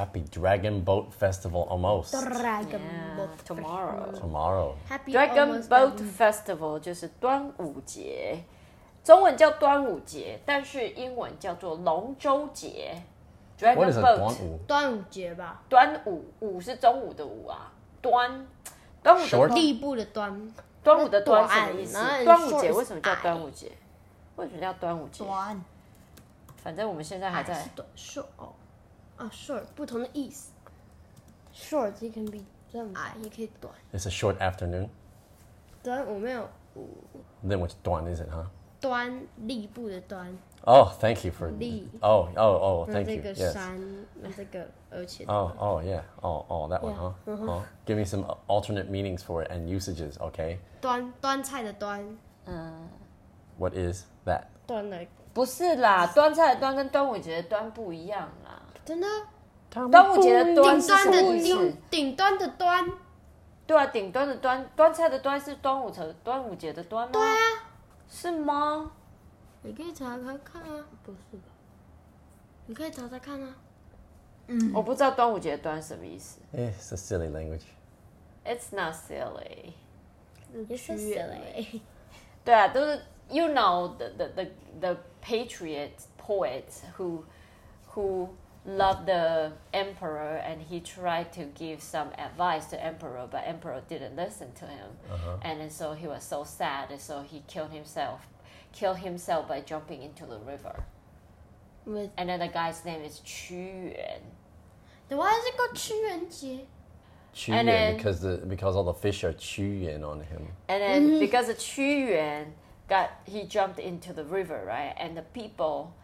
Happy Dragon Boat Festival almost Dragon Yeah, Boat tomorrow. tomorrow. Happy Dragon almost Boat. Festival 就是端午节，中文叫端午节，但是英文叫做龙舟节。Dragon Boat 端午？端午节吧，端午午是中午的午啊，端端午的 Short 地部的端，端午的端什么意思？端午节为什么叫端午节？为什么叫端午节？短，反正我们现在还在短 short 哦，啊 short 不同的意思，short it can be 矮，也可以短， It's a short afternoon. 端我没有 Then which 端 is it, huh? 端立部的端， Oh, thank you for. Li. Oh, oh, oh, 那 thank 这 you. 个 Yes. 山，那这个而且 Oh, oh, yeah. Oh, oh, that one, Yeah. huh? Oh, give me some alternate meanings for it and usages, okay? 端端菜的端， What is that? 端的不是啦，端菜的端跟端午节的端不一样啦。 真的端午节的端是顶端的什么意思顶？顶端的端，对啊，顶端的端，端菜的端是端午节端午节的端吗？对啊，是吗？你可以查查看啊，不是吧？你可以查查看啊。我不知道端午节的端什么意思。Eh, It's a silly language. It's not silly。It's so silly. 对啊，都是 you know the the the the patriot poets who who loved the emperor and he tried to give some advice to emperor but emperor didn't listen to him. Uh-huh. and then so he was so sad and so he killed himself killed himself by jumping into the river. With and then the guy's name is chu yuan. Then why is it called chu yuan jie? Chu yuan because the because all the fish are chu yuan on him. And then mm-hmm. because of chu yuan got he jumped into the river right? And the people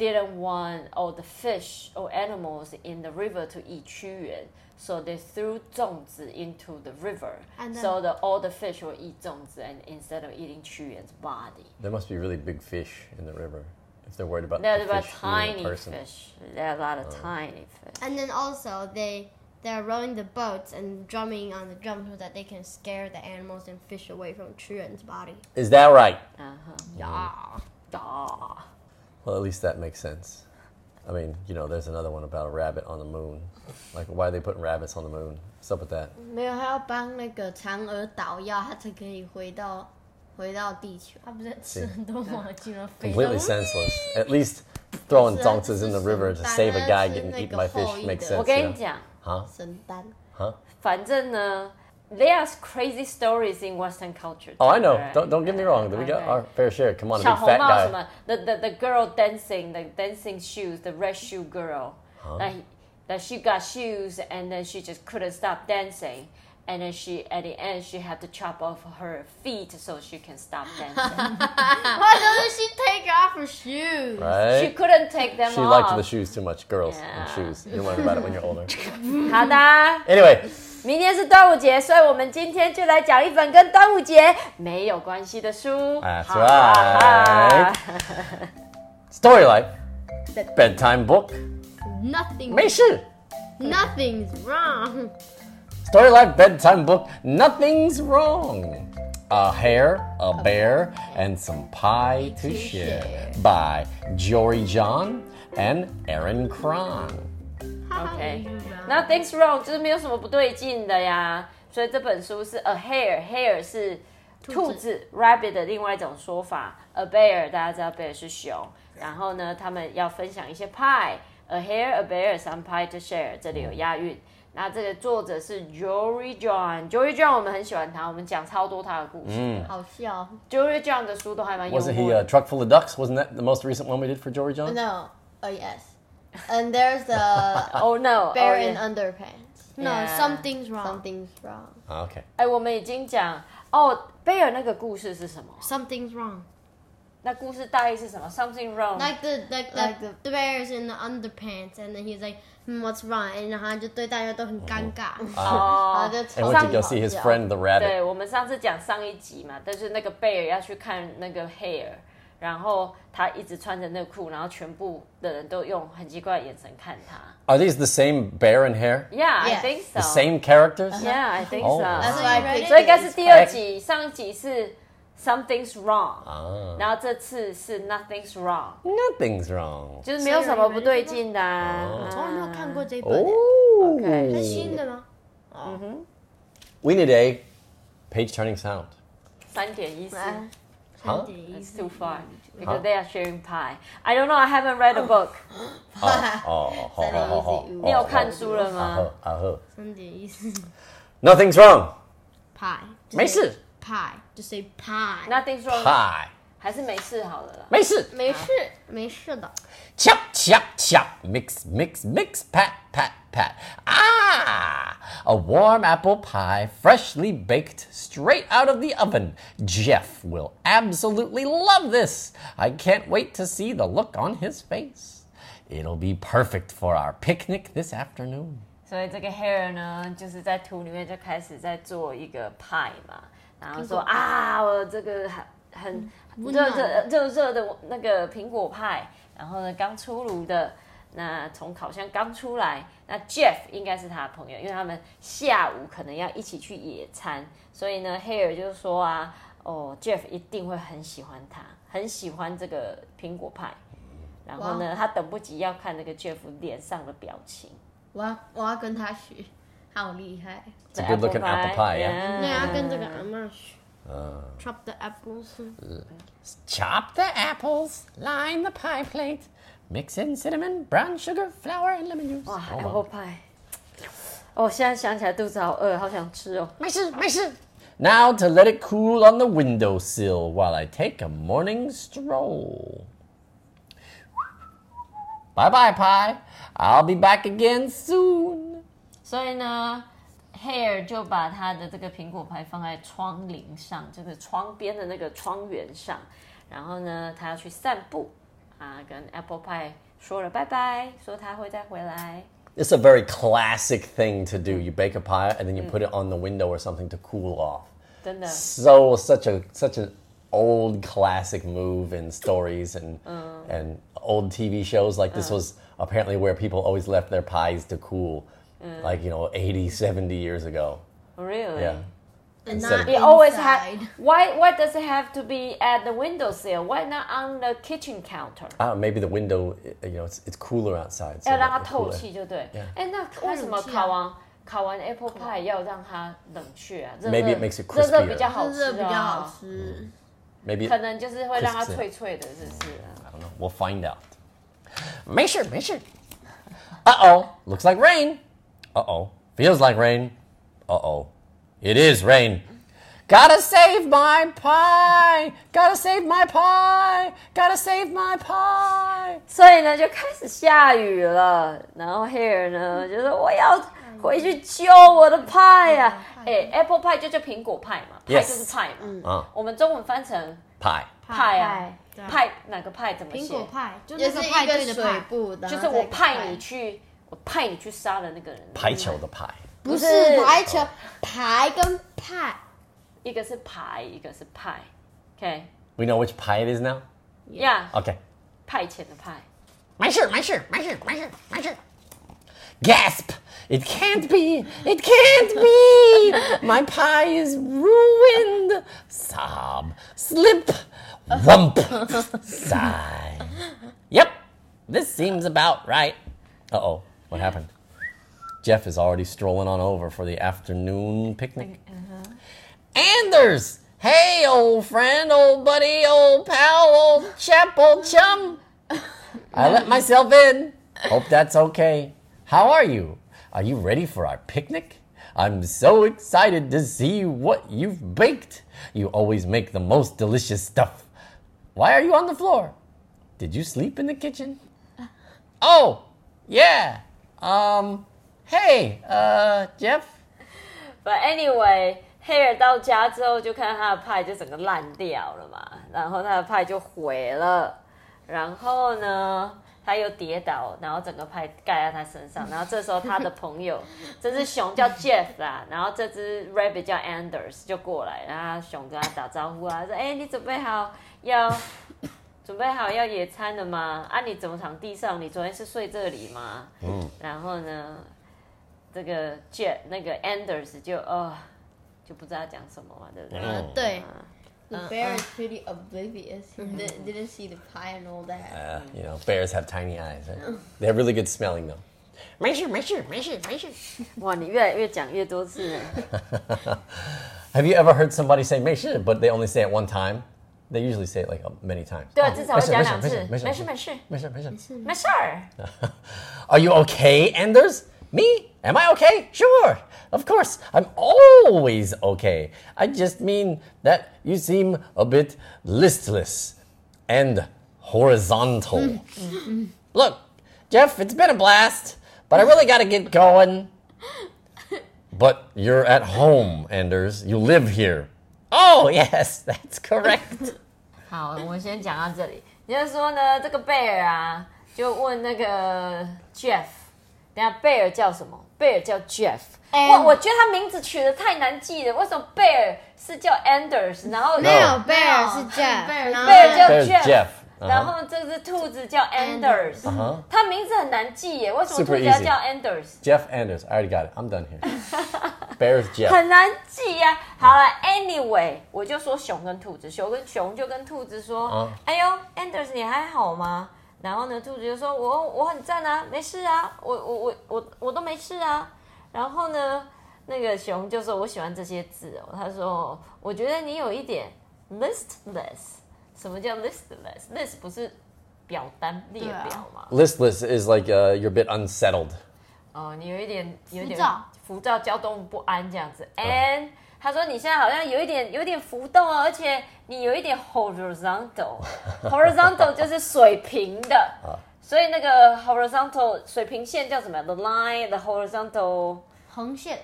didn't want all the fish or animals in the river to eat Yuan, so they threw zongzi into the river. And so the, all the fish will eat zongzi and instead of eating Yuan's body. There must be really big fish in the river if they're worried about. There's the about tiny fish. There are a lot of oh. tiny fish. And then also they they're rowing the boats and drumming on the drum so that they can scare the animals and fish away from Yuan's body. Is that right? Mm. Uh huh. Yeah. Yeah. Well, at least that makes sense. I mean, you know, there's another one about a rabbit on the moon. Like, why are they putting rabbits on the moon? What's up with that? 没有，他要帮那个嫦娥捣药，他才可以回到回到地球。他不是吃很多黄金吗？飞 Completely 到 senseless. At least throwing是啊， zonks in the 这是 river to 神 save a 丹 guy 啊是 getting 那 eaten 个 by 后 fish 羿 makes 的 sense. 我跟 you 你 know? 讲， Huh? 神丹。 Huh? 反正呢 there's crazy stories in Western culture. Oh, I know. Right? Don't, don't get me wrong. We got our fair share. Come on, a big fat guy. The, the, the girl dancing, the dancing shoes, the red shoe girl. Huh? That, that she got shoes and then she just couldn't stop dancing. And then she, at the end, she had to chop off her feet so she can stop dancing. Why doesn't she take off her shoes? Right? She couldn't take them she off. She liked the shoes too much. Girls yeah. and shoes. You learn about it when you're older. anyway. 明天是端午节，所以我们今天就来讲一本跟端午节没有关系的书。That's right. Story life, bedtime book. Nothing. 没事。Nothing's wrong. Story life bedtime book. Nothing's wrong. A hare, a bear, and some pie to share by Jory John and Erin Kraan. OK，Nothing's wrong，就是没有什么不对劲的呀。所以这本书是 a hare，hare 是兔子 rabbit 的另外一种说法。a bear 大家知道 bear 是熊，然后呢，他们要分享一些 pie，a hare a bear some pie to share，这里有押韵。那这个作者是 Jory John，Jory John 我们很喜欢他，我们讲超多他的故事的。好笑。 Jory John 的书都还蛮幽 Wasn't 默 he a 的。 truck full of ducks? Wasn't that the most recent one we did for Jory John? No. Oh yes. And there's the oh no oh, bear in underpants. No, Yeah. something's wrong. Something's wrong. Oh, okay. 哎，我们已经讲哦，贝尔那个故事是什么？Something's wrong. 那故事大意是什么？Something wrong。Like the like the, Like the, bear is in the underpants, and then he's like, hmm, what's wrong? And oh. 然后就对大家都很尴尬。哦 uh, And we see his friend the rabbit. 对，我们上次讲上一集嘛，但是那个贝尔要去看那个 hare，然后他一直穿着内裤，然后全部的人都用很奇怪的眼神看他。Are these the same bear and hare? Yeah, I think so. The same characters? Yeah, I think oh. so. 所以应该是第二集，上一集是 Something's wrong，然后这次是 ah. Nothing's wrong。Nothing's wrong，就是没有什么不对劲的。我从来没有看过这本。OK，是新的吗？嗯哼。We need a page turning sound. 三点一四。来， Huh? 三点一 It's 四 too far because they are sharing pie. I don't know. I haven't read a book. 哦哦，好好好好。你有看书了吗？啊呵啊呵。三点一四 Nothing's wrong. 派，没事。派就 say 派， Nothing's wrong. Pie. 还是没事好了啦。没事。没事没事的。 Chop, chop, chop. Mix, mix, mix. Pat, pat, pat. Ah! A warm apple pie, freshly baked, straight out of the oven. Jeff will absolutely love this. I can't wait to see the look on his face. It'll be perfect for our picnic this afternoon. 所以这个 hair 呢，就是在图里面就开始在做一个派嘛，然后说苹果派啊，我这个很很热温暖热热热的那个苹果派，然后呢刚出炉的， 那从烤箱刚出来，那 Jeff 应该是他的朋友，因为他们下午可能要一起去野餐，所以呢 Hair 就说啊，哦 Jeff 一定会很喜欢他，很喜欢这个苹果派，然后呢他等不及要看那个 Jeff 脸上的表情。我要我要跟他学，好厉害！It's a good looking apple pie, 要跟这个阿妈学。Chop the apples. Chop the apples, line the pie plate, Mix in cinnamon, brown sugar, flour, and lemon juice. 哇，Oh my 萝卜派！哦，现在想起来肚子好饿，好想吃哦。没事没事。Now to let it cool on the windowsill while I take a morning stroll. Bye bye, Pie. I'll be back again soon. 所以呢，Hare 就把他的这个苹果派放在窗棂上，就是窗边的那个窗缘上。然后呢，他要去散步。啊，跟 Apple Pie 说了拜拜，说他会再回来。 It's a very classic thing to do. You bake a pie and then you put it on the window or something to cool off. 真的， so such a such an old classic move in stories and and old TV shows like this was apparently where people always left their pies to cool like you know 80 70 years ago really？ yeah And Instead not of- It always inside. have. Why? Why does it have to be at the windowsill? Why not on the kitchen counter? uh, maybe the window you know it's, it's cooler outside so 要 that 让它 the 透 cooler- 气就对。 Yeah. 哎，那为什么冷气啊烤完烤完 apple pie 要让它冷却啊？热 Maybe 热 it makes it 热热 crispier 比较好吃这比较好啊。吃。 maybe 可能就是会让它 Crisp 脆脆的，是不是啊？ I don't know we'll find out 没事没事 uh-oh looks like rain uh-oh feels like rain uh-oh It is rain. Gotta save my pie! Gotta save my pie! Gotta save my pie! 所以呢，就开始下雨了。然后 Hare 呢，就说我要回去救我的派呀、啊！哎、欸、，Apple pie 就叫苹果派嘛，派就是派嘛。嗯，嗯我们中文翻成派派啊，派哪个派怎么写？苹果派就是派对的派，就是我派你去，我派你去杀了那个人。排球的派。不是是排球，排跟派。一个是牌，一个是派。OK， We know which pie it is now? 呀、 Okay. 派遣的派。没事没事没事没事没事 Gasp! It can't be! It can't be! My pie is ruined! Sob, slip, whump, sigh. Yep, this seems about right. Uh oh, what happened? Jeff is already strolling on over for the afternoon picnic. Anders! Hey, old friend, old buddy, old pal, old chap, old chum. I let myself in. Hope that's okay. How are you? Are you ready for our picnic? I'm so excited to see what you've baked. You always make the most delicious stuff. Why are you on the floor? Did you sleep in the kitchen? Oh, yeah. Um, hey, uh, Jeff? But anyway, Hair 到家之后就看他的派就整个烂掉了嘛，然后他的派就毁了，然后呢他又跌倒，然后整个派盖在他身上，然后这时候他的朋友，这只熊叫 Jeff 啦，然后这只 Rabbit 叫 Anders 就过来，然后熊跟他打招呼啊，说：“哎、你准备好要 准备好要野餐了吗？啊，你怎么躺地上？你昨天是睡这里吗？”嗯，然后呢，这个 Jeff 那个 Anders 就哦。就不知道讲什么嘛，对不对？呃，对， The bear is pretty oblivious. He di- didn't see the pie and all that. Uh, you know, bears have tiny eyes. Right? They have really good smelling though. 没事没事没事没事。哇，你越来越讲越多次了。 Have you ever heard somebody say 没事 but they only say it one time? They usually say it like uh, many times. 对啊， Oh, 至少会讲两次。没事没事没事没事没事。没事儿。 Are you okay, Anders? Me? Am I okay? Sure. Of course. I'm always okay. I just mean that you seem a bit listless and horizontal. Look, Jeff, it's been a blast, but I really got to get going. But you're at home, Anders. You live here. Oh, yes, that's correct. 好，我们先讲到这里。也就是说呢，这个贝尔啊，就问那个 Jeff， 等一下贝尔叫什么？贝尔叫 Jeff。And- 哇，我觉得他名字取的太难记了。为什么贝尔是叫 Anders，然后没有.贝尔是 Jeff，贝尔叫 Jeff，Jeff. 然 Uh-huh. 后这只兔子叫 Anders，Uh-huh. 他名字很难记耶。为什么兔子要叫 Anders？Jeff Anders. I already got it. I'm done here. Bear's Jeff. 很难记呀、好了，anyway，我就说熊跟兔子，熊跟熊就跟兔子说：“嗯哎呦，Anders，你还好吗？”然后呢，兔子就说：“我我很赞啊，没事啊，我我我我我都没事啊。”然后呢，那个熊就说：“我喜欢这些字哦。”他说：“我觉得你有一点 listless。什么叫 listless？list 不是表单列表吗？Listless is like uh, you're a bit unsettled. 哦，你有一点有一点浮躁浮躁、躁动不安这样子。And 他说你现在好像有一点有一点浮动啊，而且你有一点 horizontal，horizontal 就是水平的，所以那个 horizontal 水平线叫什么？The line, the horizontal. 横线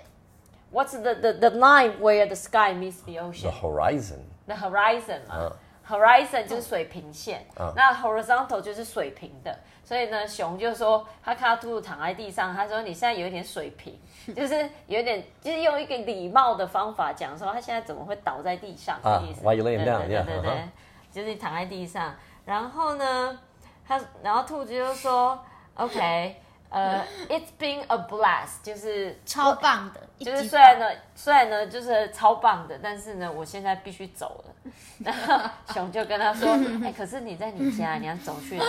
What's the the the line where the sky meets the The ocean? horizon. The horizon 嘛、horizon 就是水平线，那 horizontal 就是水平的。所以呢，熊就说他看到兔兔躺在地上，他说你现在有一点水平，就是有点，就是用一个礼貌的方法讲说他现在怎么会倒在地上的啊意思。why you laying 对 down? 对 Yeah, 对对 uh-huh. 就是你躺在地上。然后呢，他然后兔子就说，OK，呃、i t s been a blast，就是超棒的，一就是级虽然呢，虽然呢就是超棒的，但是呢，我现在必须走了。然后熊就跟他说：“哎、可是你在你家，你要走去哪？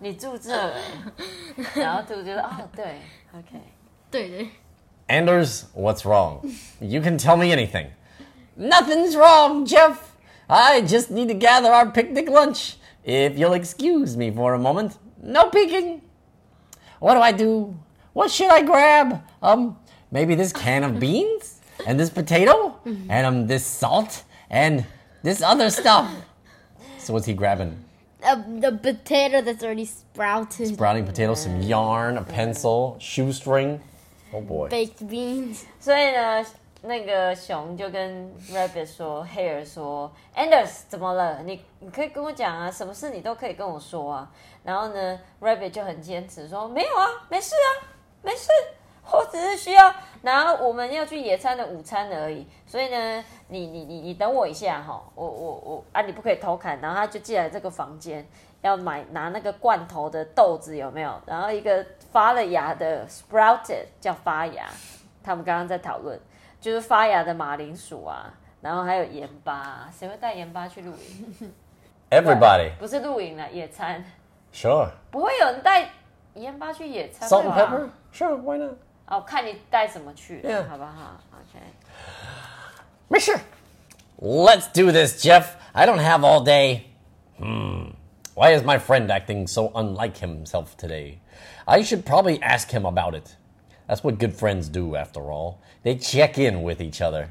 你住这、欸。”然后兔子就说：“哦，对，OK。对对， Anders, what's wrong? You can tell me anything. Nothing's wrong, Jeff. I just need to gather our picnic lunch. If you'll excuse me for a moment. No peeking. What do I do? What should I grab? Um, maybe this can of beans and this potato and um this salt and this other stuff. So what's he grabbing? Uh, the potato that's already sprouted. Sprouting potatoes, some yarn, a pencil, shoestring. Oh boy. baked beans. ”所以呢， 那个熊就跟 Rabbit 说，Hare 说：“Anders 怎么了？你你可以跟我讲啊，什么事你都可以跟我说啊。”然后呢，Rabbit 就很坚持说：“没有啊，没事啊，没事，我只是需要拿我们要去野餐的午餐而已。所以呢，你你你你等我一下哈，我我我啊，你不可以偷看。”然后他就进来这个房间。要买拿那个罐头的豆子有没有？然后一个发了芽的 sprouted 叫发芽，他们刚刚在讨论，就是发芽的马铃薯啊，然后还有盐巴、啊，谁会带盐巴去露营？ Everybody. 不是露营了，野餐， Sure. 不会有人带盐巴去野餐 Salt and 吧 pepper? Sure, why not? 哦，看你带什么去 Yeah. 好不好？OK， Sure. Let's do this, Jeff. I don't have all day. Hmm. Why is my friend acting so unlike himself today? I should probably ask him about it. That's what good friends do, after all. They check in with each other.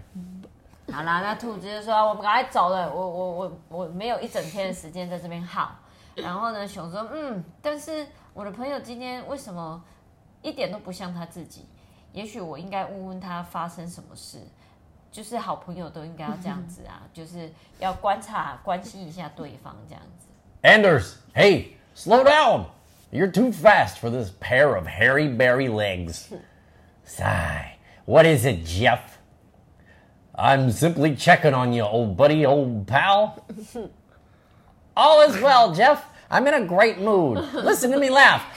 好啦，那兔子就说我们赶快走了，我我我我没有一整天的时间在这边耗。然后呢，熊说嗯，但是我的朋友今天为什么一点都不像他自己？也许我应该问问他发生什么事。就是好朋友都应该要这样子啊，就是要观察、关心一下对方这样子。 Anders, hey, slow down. You're too fast for this pair of hairy berry legs. Sigh. What is it, Jeff? I'm simply checking on you, old buddy, old pal. All is well, Jeff. I'm in a great mood. Listen to me laugh.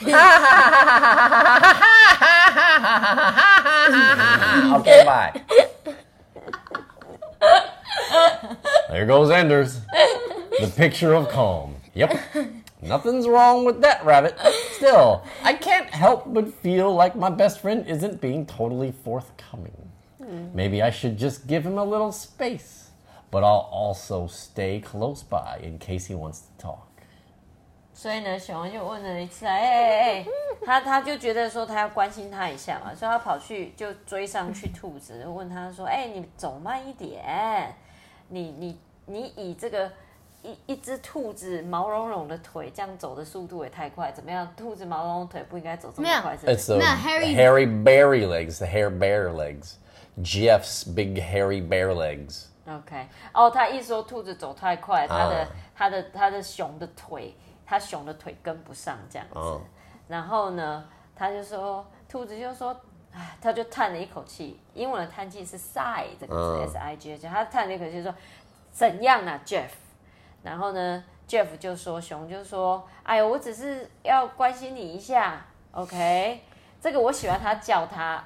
okay, bye. There goes Anders. the picture of calm. Yep. Nothing's wrong with that rabbit. Still, I can't help but feel like my best friend isn't being totally forthcoming. Maybe I should just give him a little space. But I'll also stay close by in case he wants to talk. 所以呢，熊就问了一次，哎哎哎，他他就觉得说他要关心他一下嘛，所以他跑去就追上去兔子，问他说，哎，你走慢一点，你你你以这个 一一只兔子毛茸茸的腿这样走的速度也太快，怎么样？兔子毛茸茸腿不应该走这么快，是不 It's 是那 Harry Harry Berry legs, the hair bear legs. Jeff's big hairy bear legs. OK，哦，他一说兔子走太快，他的、啊他的他的熊的腿，他熊的腿跟不上这样子。哦然后呢，他就说，兔子就说，哎，他就叹了一口气。英文的叹气是 sigh 这个字、嗯 s i g h，他叹了一口气说，怎样啊，Jeff？然后呢，Jeff 就说，熊就说，哎呦，我只是要关心你一下，OK？这个我喜欢他叫他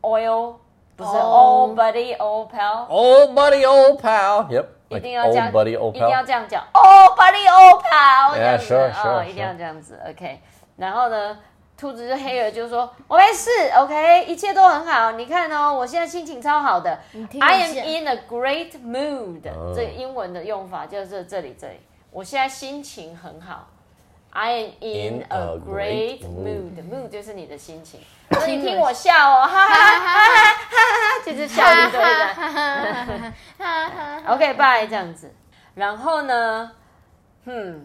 oil，不是哦 old buddy old pal。Old buddy, old pal. Yep. 一定要这样一定要.这样讲哦，buddy old pal，这样子 sure, 一定要这样子，OK。然后呢，兔子就黑了就说：“我没事，OK，一切都很好。你看哦，我现在心情超好的，I am in a great mood。哦这英文的用法就是这里这里，我现在心情很好。I am in In a great great mood. Mood 就是你的心情。说你听我笑哦，哈哈哈哈哈哈，就是笑一堆的。OK，拜这样子。然后呢，嗯，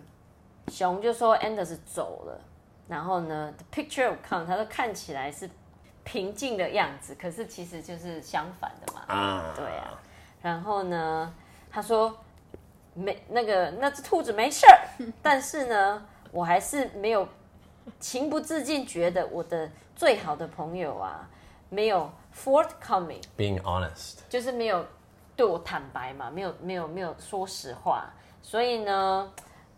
熊就说 Anders 走了。然后呢，the picture of calm，他说看起来是平静的样子，可是其实就是相反的嘛。啊对啊。然后呢，他说没那个那只兔子没事儿，但是呢，我还是没有情不自禁觉得我的最好的朋友啊，没有 forthcoming。Being honest. 就是没有对我坦白嘛，没有没有没有说实话，所以呢，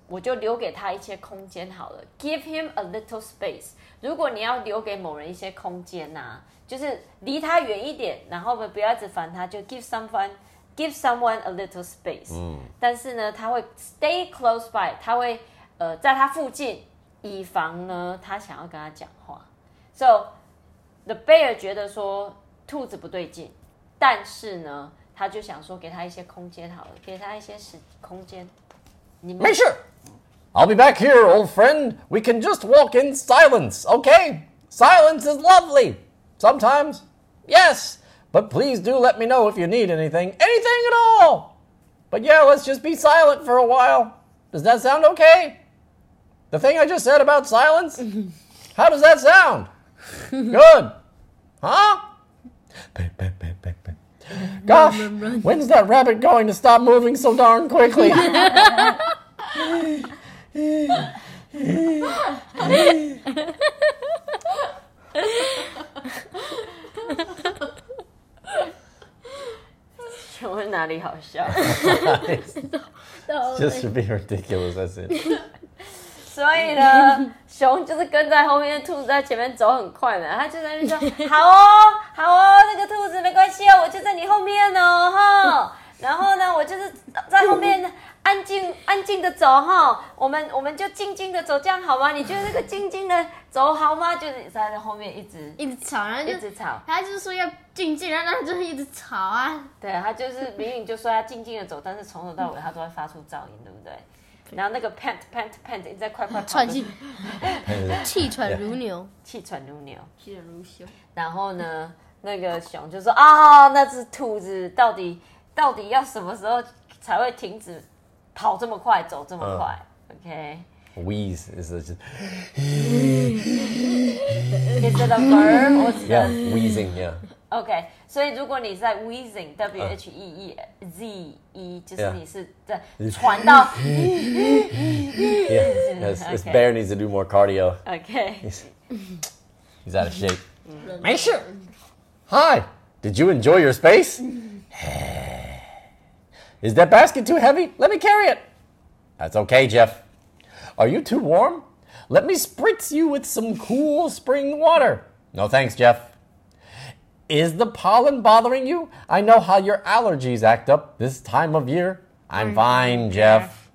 我就留给他一些空间好了，give him a little space。如果你要留给某人一些空间呐、就是离他远一点，然后呢不要一直烦他，就 give someone give someone a little space。嗯，但是呢，他会 stay close by，他会呃在他附近，以防呢他想要跟他讲话。So the bear 觉得说兔子不对劲，但是呢，他就想说给他一些空间好了，给他一些时空间。你们 Make sure. I'll be back here, old friend. We can just walk in silence, okay? Silence is lovely. Sometimes. Yes. But please do let me know if you need anything. Anything at all. But yeah, let's just be silent for a while. Does that sound okay? The thing I just said about silence? How does that sound? Good. Huh? Gosh, when's that rabbit going to stop moving so darn quickly? 请问哪里好笑？Just to be ridiculous, that's it. 所以呢，熊就是跟在后面，兔子在前面走很快嘛，他就在那边说：“ 好哦，好哦，那个兔子没关系哦，我就在你后面哦，哈。然后呢，我就是在后面安静安静的走哈，我们我们就静静的走，这样好吗？你觉得那个静静的走好吗？就是在后面一直一直吵，然后就一直吵，他就是说要静静，然后他就是一直吵啊。对他就是明明就说他静静的走，但是从头到尾他都会发出噪音，对不对？然后那个 pant pant pant 一直在快快跑喘气，气喘如牛，气喘如牛。气喘如熊。然后呢，那个熊就说啊，那只兔子到底到底要什么时候才会停止跑这么快，走这么快、o k Wheeze is just Is it a verb or is it yeah, a- wheezing. Yeah, OK，所以如果你在 wheezing w h e e z e，就是 Yeah. 你是在传到 yeah. Yes, this Okay. bear needs to do more cardio. OK， He's, he's out of shape. Make sure. Hi. Did you enjoy your space? Is that basket too heavy? Let me carry it. That's okay, Jeff. Are you too warm? Let me spritz you with some cool spring water. No thanks, Jeff. Is the pollen bothering you? I know how your allergies act up this time of year. I'm fine, Jeff.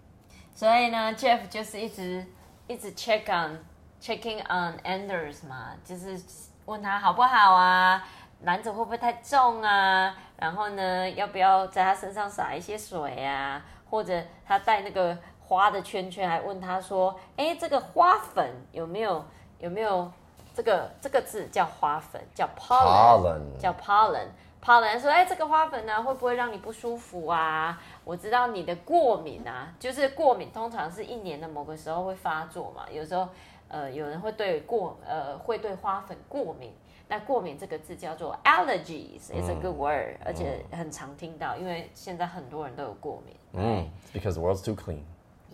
所以呢，Jeff 就是一直一直 check on checking on Anders 嘛，就是问他好不好啊，篮子会不会太重啊？ 然后呢，要不要在他身上撒一些水啊？或者他带那个花的圈圈，还问他说：“哎，这个花粉有没有有没有这个这个字叫花粉，叫 pollen，Pollen 叫 pollen。” pollen 说：“哎，这个花粉呢、会不会让你不舒服啊？我知道你的过敏啊，就是过敏，通常是一年的某个时候会发作嘛。有时候，呃，有人会对过呃会对花粉过敏。那过敏这个字叫做 allergies，it's a good word，而且很常听到，因为现在很多人都有过敏。嗯，because the world's too clean。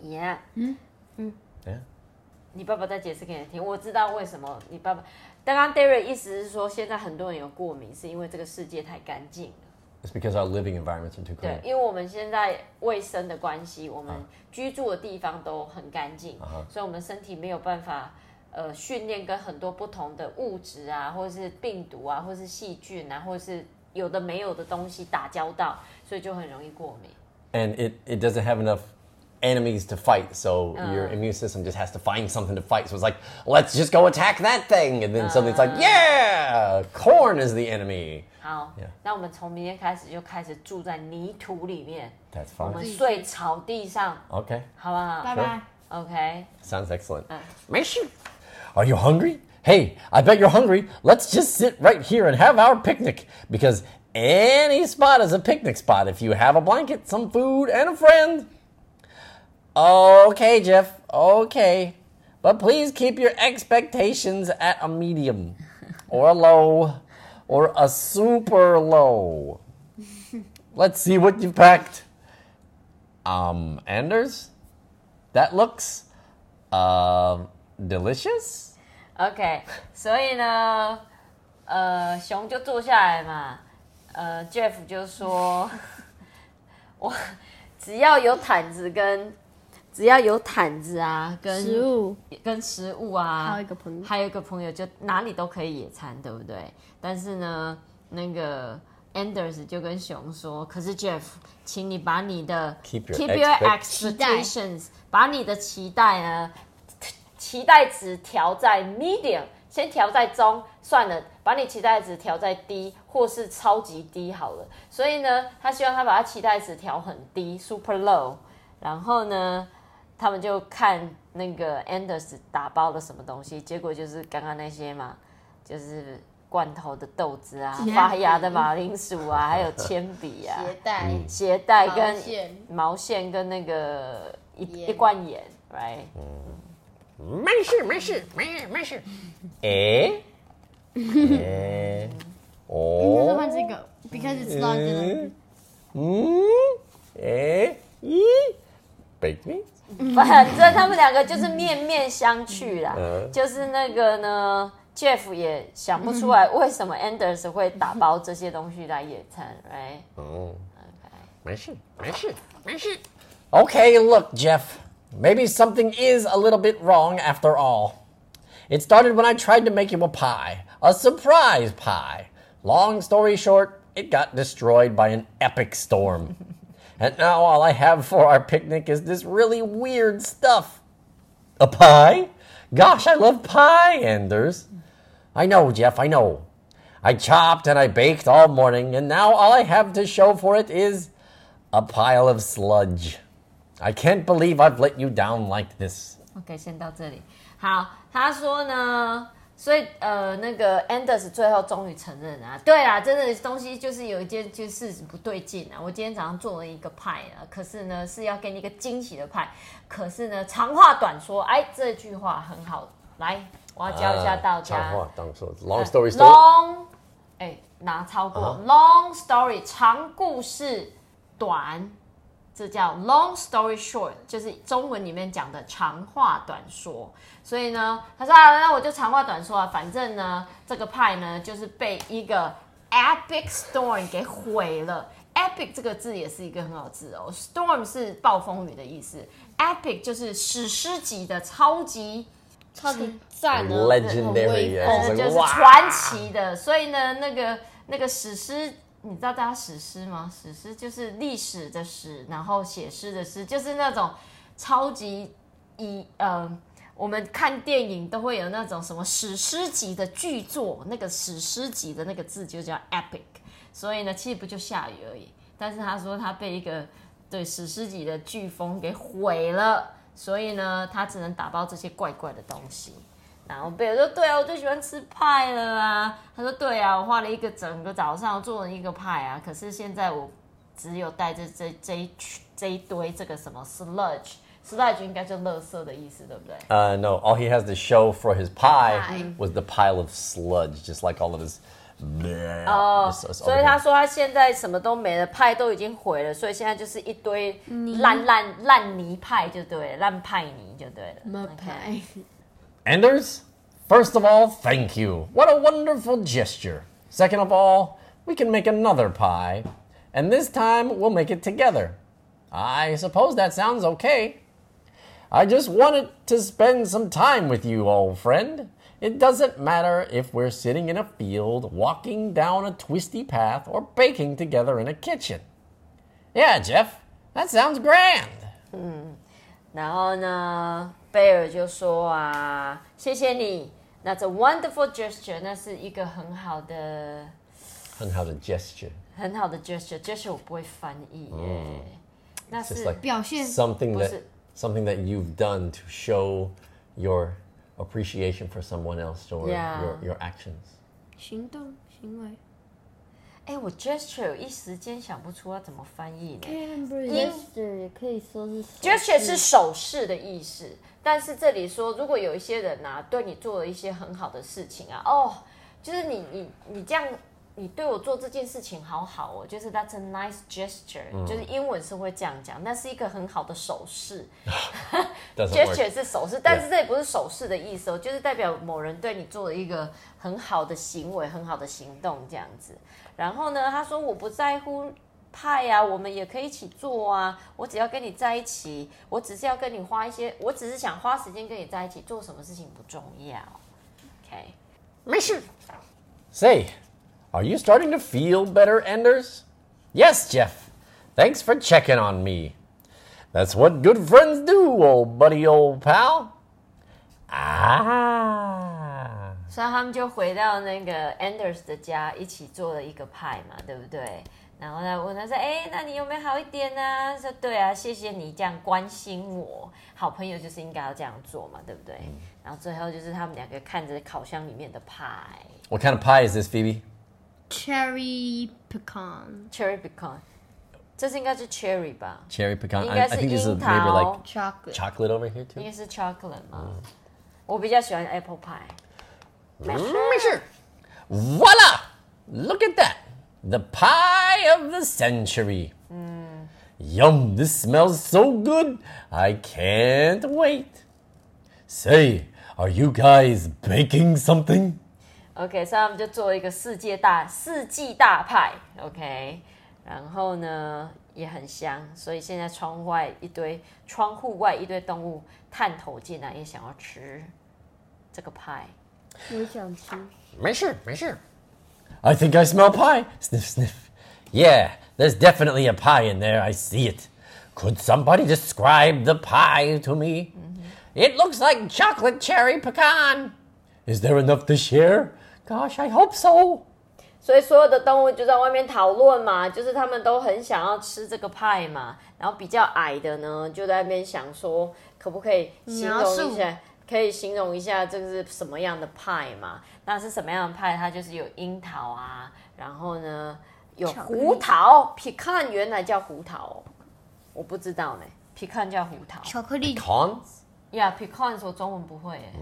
Yeah，嗯嗯嗯，你爸爸再解释给你听，我知道为什么你爸爸。刚刚 Derry 意思是说，现在很多人有过敏，是因为这个世界太干净了。It's because our living environments are too clean。对，因为我们现在卫生的关系，我们居住的地方都很干净，所以我们身体没有办法。呃训练跟很多不同的物质啊，或者是病毒啊，或者是细菌啊，或者是有的没有的东西打交道，所以就很容易过敏。And it, it doesn't have enough enemies to fight, so your immune system just has to find something to fight. So it's like, let's just go attack that thing. And then suddenly it's like, yeah, corn is the enemy. 好那我们从明天开始就开始住在泥土里面，That's 我 fine. 们睡草地上，Okay, 好不好拜拜。？OK，sounds excellent. Uh. Mason, Are you hungry? Hey, I bet you're hungry. Let's just sit right here and have our picnic because any spot is a picnic spot if you have a blanket, some food, and a friend. Okay, Jeff. Okay. But please keep your expectations at a medium or a low or a super low. Let's see what you've packed. Um, Anders? That looks um delicious? OK，所以呢，呃，熊就坐下来嘛，呃，Jeff 就说，我只要有毯子跟只要有毯子啊，跟食物跟食物啊，还有一个朋友还有一个朋友就哪里都可以野餐，对不对？但是呢，那个 Anders 就跟熊说，可是 Jeff，请你把你的 Keep your keep your expect- expectations，把你的期待呢，期待值调在 medium，先调在中，算了，把你期待值调在低，或是超级低好了。所以呢，他希望他把他期待值调很低，super low，然后呢，他们就看那个 Anders 打包了什么东西，结果就是刚刚那些嘛，就是罐头的豆子啊，发芽的马铃薯啊，还有铅笔啊，鞋带、鞋带跟毛线。跟那个一一罐盐，right？没事没事没没事。哎哎应该是哦换这个，because it's larger. 嗯？哎咦？Meat 反正他们两个就是面面相觑啦。嗯。就是那个呢，Jeff 也想不出来为什么 Anders 会打包这些东西来野餐，right？哦，没事没事。没事。Okay, look, Jeff. Maybe something is a little bit wrong after all. It started when I tried to make you a pie, a surprise pie. Long story short, it got destroyed by an epic storm. and now all I have for our picnic is this really weird stuff. A pie? Gosh, I love pie, Anders. I know, Jeff, I know. I chopped and I baked all morning, and now all I have to show for it is a pile of sludge. I can't believe I've let you down like this. OK，先到这里。好，他说呢，所以呃，那个 Anders 最后终于承认啊，对啊，真的东西就是有一件就是不对劲啊。我今天早上做了一个派啊，可是呢是要给你一个惊喜的派，可是呢长话短说，哎，这句话很好，来，我要教一下大家。长话短说 long story short. long，哎，拿超过、long story 长故事短，这叫 long story short，就是中文里面讲的长话短说。所以呢，他说啊，那我就长话短说啊，反正呢，这个派呢就是被一个 epic storm 给毁了。epic 这个字也是一个很好字哦，storm 是暴风雨的意思，epic 就是史诗级的超级。超级赞的就是传奇的，所以呢，那个那个史诗你知道大家史诗吗？史诗就是历史的史，然后写诗的诗，就是那种超级以呃，我们看电影都会有那种什么史诗级的巨作，那个史诗级的那个字就叫 epic。所以呢，其实不就下雨而已。但是他说他被一个对史诗级的飓风给毁了，所以呢，他只能打包这些怪怪的东西。然后贝尔说：“对啊，我最喜欢吃派了啊。”他说：“对啊，我花了一个整个早上做了一个派啊，可是现在我只有带着这这一这一堆这个什么 sludge，sludge 应该就垃圾的意思，对不对？Uh, no, all he has to show for his pie Pie. was the pile of sludge, just like all of his. 哦所以他.说他现在什么都没了，派都已经毁了，所以现在就是一堆烂烂烂泥派就对了，烂派泥就对了。Anders, first of all, thank you. What a wonderful gesture. Second of all, we can make another pie, and this time we'll make it together. I suppose that sounds okay. I just wanted to spend some time with you, old friend. It doesn't matter if we're sitting in a field, walking down a twisty path, or baking together in a kitchen. Yeah, Jeff, that sounds grand. 然后呢， 贝尔就说啊，谢谢你，That's a wonderful gesture，那是一个很好的。 And how to gesture. 很好的 gesture，gesture 我不会翻译耶，那 It's just 是 like 表现 something that Was it- something that you've done to show your appreciation for someone else or Yeah. your, your actions. 行动行为。 哎，我 gesture 有一时间想不出要怎么翻译呢。gesture 也可以说是 gesture 是手势的意思，但是这里说，如果有一些人啊，对你做了一些很好的事情啊，哦，就是你你你这样，你对我做这件事情好好哦，就是 that's a nice gesture，、就是英文是会这样讲，那是一个很好的手势。Gesture 是手势，但是这也不是手势的意思哦，就是代表某人对你做了一个很好的行为、很好的行动这样子。然后呢，他说我不在乎派啊，我们也可以一起做啊，我只要跟你在一起，我只是要跟你花一些，我只是想花时间跟你在一起，做什么事情不重要。OK，没事 Say, are you starting to feel better, Enders? Yes, Jeff. Thanks for checking on me. That's what good friends do, old buddy, old pal. Ah. 所以他们就回到那个 Anders 的家，一起做了一个派嘛，对不对？然后呢，问他说：“哎，那你有没有好一点呢、啊？”说：“对啊，谢谢你这样关心我。好朋友就是应该要这样做嘛，对不对？”然后最后就是他们两个看着烤箱里面的派 What kind of pie is this, Phoebe? cherry pecan cherry pecan，这是应该是 cherry 吧？Cherry pecan. I, 应该 I 是 think this is 樱 maybe 桃 like chocolate chocolate over here too. 该是 chocolate 嘛。我比较喜欢 apple pie。Measure. Voila! Look at that. The pie of the century. Yum, this smells so good. I can't wait. Say, are you guys baking something? OK，所以他们就做了一个世界大世纪大派，OK，然后呢也很香，所以现在窗外一堆窗户外一堆动物探头进来，也想要吃这个派。 我想吃 Measure, measure. I think I smell pie. Sniff, sniff. Yeah, there's definitely a pie in there. I see it. Could somebody describe the pie to me? It looks like chocolate cherry pecan. Is there enough to share? Gosh, I hope so. 所以所有的动物就在外面讨论嘛，就是他们都很想要吃这个派嘛，然后比较矮的呢就在那边想说，可不可以形容一描下， 可以形容一下这个是什么样的派嘛？那是什么样的派？它就是有樱桃啊，然后呢有胡桃，pecan 原来叫胡桃、哦，我不知道呢，pecan 叫胡桃。巧克力 Cons? 呀、p e c a n 说中文不会耶，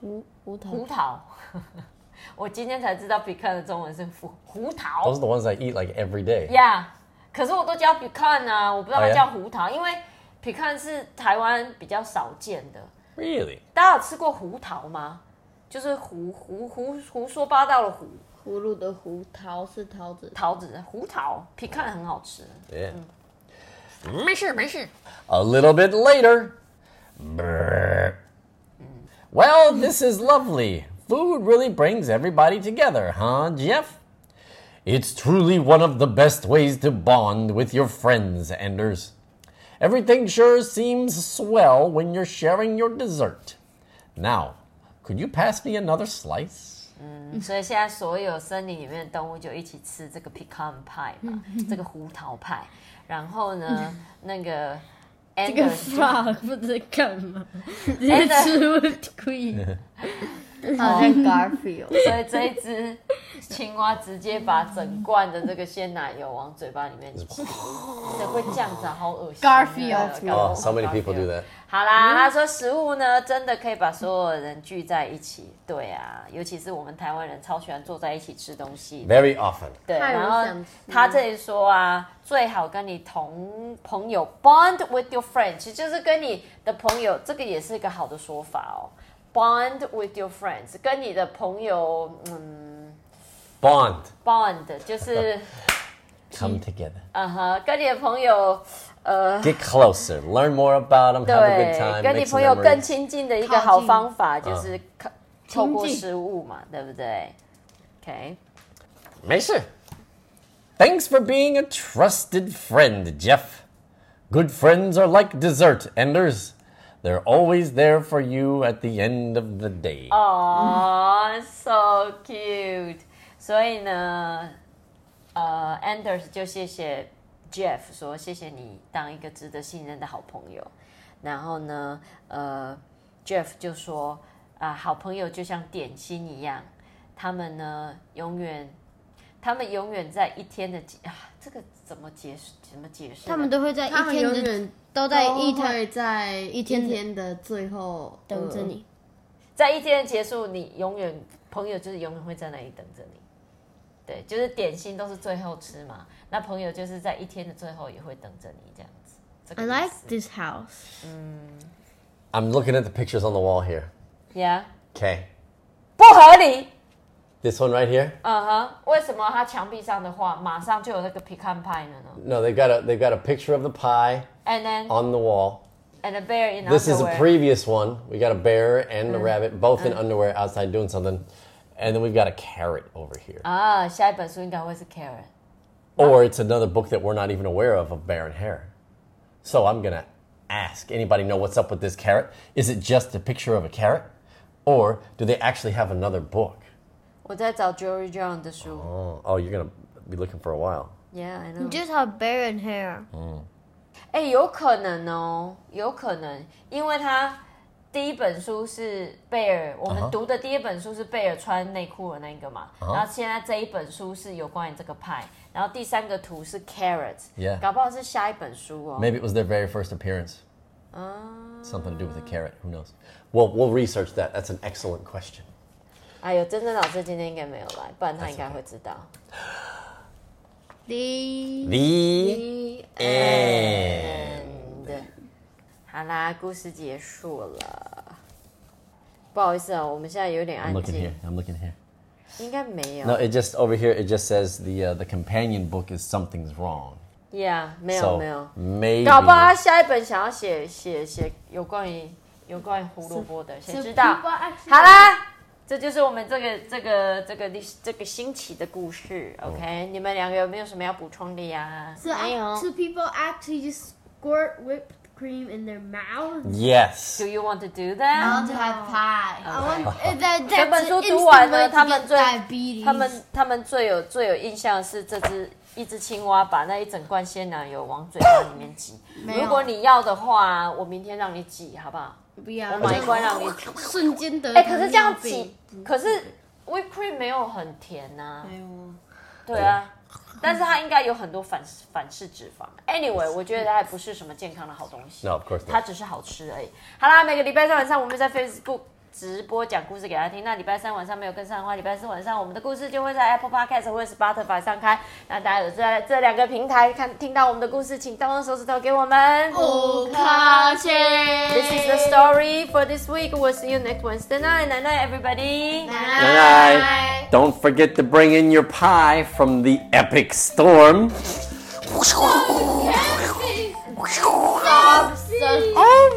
胡胡桃胡桃。我今天才知道 pecan 的中文是胡胡桃。Those are the ones I eat like every day. 呀可是我都叫 pecan 啊，我不知道它叫胡桃，因为 pecan 是台湾比较少见的。Really? 大家有吃过胡桃吗？就是胡胡胡胡说八道的胡葫芦的胡桃是桃子桃子胡桃，pecan 很好吃。 Yeah. Measure, measure. A little bit later. Brr. Well, this is lovely. Food really brings everybody together, huh, Jeff? It's truly one of the best ways to bond with your friends, Anders. Everything sure seems swell when you're sharing your dessert. Now, could you pass me another slice? 所以现在所有森林里面的动物就一起吃这个 pecan pie 嘛，这个胡桃派。然后呢，那个这个 Anders 就 frog 不知道干嘛，直接吃 whipped cream， 好像 Garfield。所以这一只青蛙直接把整罐的这个鲜奶油往嘴巴里面挤，这会这样子啊？好恶心啊。Garfield Oh, so many people do that. 好啦，他说食物呢，真的可以把所有人聚在一起。对啊，尤其是我们台湾人超喜欢坐在一起吃东西。Very often. 对，太然后想吃他这里说啊，最好跟你同朋友 bond with your friend，其实就是跟你的朋友，这个也是一个好的说法哦。bond with your friends，跟你的朋友，嗯 Bond. ，bond 就是， Come together. 嗯哼，跟你的朋友，呃， Get closer. Learn more about them. Have a good 对， time. 跟你 make some 朋友更 memories. 亲近的一个靠好近方法就是靠透过亲近食物嘛，对不对？OK，没事. Thanks for being a trusted friend, Jeff. Good friends are like dessert, Enders. They're always there for you at the end of the day. 哦、s o cute。所以呢，呃，Anders 就谢谢 Jeff 说谢谢你当一个值得信任的好朋友。然后呢，呃，Jeff 就说啊、好朋友就像点心一样，他们呢永远，他们永远在一天的啊，这个怎么解释？怎么解释？他们都会在他们一天的都在一都天会在一天的天的最后等着你。在一天的结束，你永远朋友就是永远会在那里等着你。对，就是点心都是最后吃嘛，那朋友就是在一天的最后也会等着你这样子。这个 I 意 like 思 this house. I'm looking at the pictures on the wall here. Yeah，Okay. 不合理。This one right here? 嗯哼，为什么他墙壁上的画马上就有那个 pecan pie 了呢 No, they've got a they've got a picture of the pie ？And then on the wall. and a bear in This is a underwear. previous one. We got a bear and a rabbit, both in underwear outside doing something. And then we've got a carrot over here. 啊，下一本书应该会是 carrot。 Or it's another book that we're not even aware of of bear and hare. So I'm gonna ask anybody know what's up with this carrot? Is it just a picture of a carrot? Or do they actually have another book? 我在找 Jory John 的书。哦、oh, oh, you're gonna be looking for a while. Yeah, I know. You just have bear and hare. Mm. 嗯，哎，有可能哦，有可能，因为他第一本书是贝尔，我们读的第一本书是贝尔穿内裤的那个嘛，uh huh. 然后现在这一本书是有关于这个派，然后第三个图是 carrots，、yeah. Maybe it was their very first appearance. Uh... Something to do with a carrot. Who knows? Well, we'll research that. That's an excellent question. 哎呦，真正老师今天应该没有来，不然他应该会知道。The The end. 好啦，故事结束了。不好意思啊，我们现在有点 I'm 安 looking 静 here.，I'm looking here. 应该没有。No, it just over here. It just says the uh, the companion book is something's wrong. Yeah，没有 So 没有。maybe 搞不好他下一本想要写写写有关于有关于胡萝卜的，谁知道好啦，这就是我们这个这个这个历这个新奇的故事。OK，、你们两个有没有什么要补充的呀？So, ac- so people actually just squirt whipped cream in their mouths. yes. Do you want to do that？I want to have pie. I want uh, that, 这本书读完呢，他们最他们他们最有最有印象的是这只一只青蛙把那一整罐鲜奶油往嘴巴里面挤。如果你要的话，我明天让你挤，好不好？不要，我买一罐让你挤。瞬间得哎、可是这样挤，可是 whipped cream 没有很甜呐、没有对啊，但是它应该有很多反反式脂肪。Anyway，我觉得它还不是什么健康的好东西。No, of course 它只是好吃而已。好啦，每个礼拜三晚上我们在 Facebook 直播讲故事给他听。那礼拜三晚上没有跟上的话，礼拜四晚上我们的故事就会在 Apple Podcast 或者是 Spotify 上开。那大家有在这两个平台看听到我们的故事，请动动手指头给我们。不客气。This is the story for this week. We'll see you next Wednesday night. Night night, everybody. Good night. Don't forget to bring in your pie from the epic storm. Oh